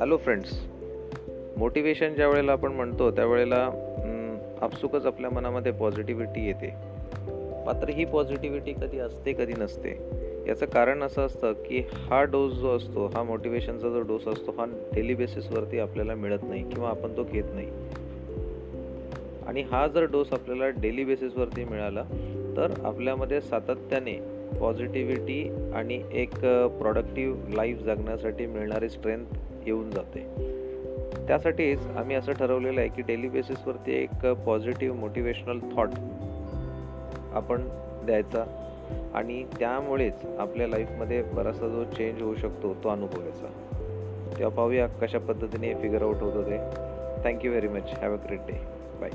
Hello friends motivation ज्या वेळेला आपण म्हणतो त्यावेळेला आपसुकच आपल्या मनामध्ये पॉझिटिव्हिटी येते. मात्र ही पॉझिटिव्हिटी कधी असते कधी नसते. याचं कारण असं असतं की हा डोस जो असतो हा मोटिवेशनचा जो डोस असतो हा डेली बेसिसवरती आपल्याला मिळत नाही किंवा आपण तो घेत नाही. आणि हा जर डोस आपल्याला डेली बेसिसवरती मिळाला तर आपल्यामध्ये सातत्याने पॉझिटिव्हिटी आणि एक प्रॉडक्टिव्ह लाईफ जगण्यासाठी मिळणारी स्ट्रेंथ येऊन जाते. त्यासाठीच आम्ही असं ठरवलेलं आहे की डेली बेसिसवरती एक पॉझिटिव्ह मोटिवेशनल थॉट आपण द्यायचा आणि त्यामुळेच आपल्या लाईफमध्ये बराचसा जो चेंज होऊ शकतो तो अनुभवायचा तेव्हा पाहूया कशा पद्धतीने फिगर आउट होतं ते. Thank you very much have a great day bye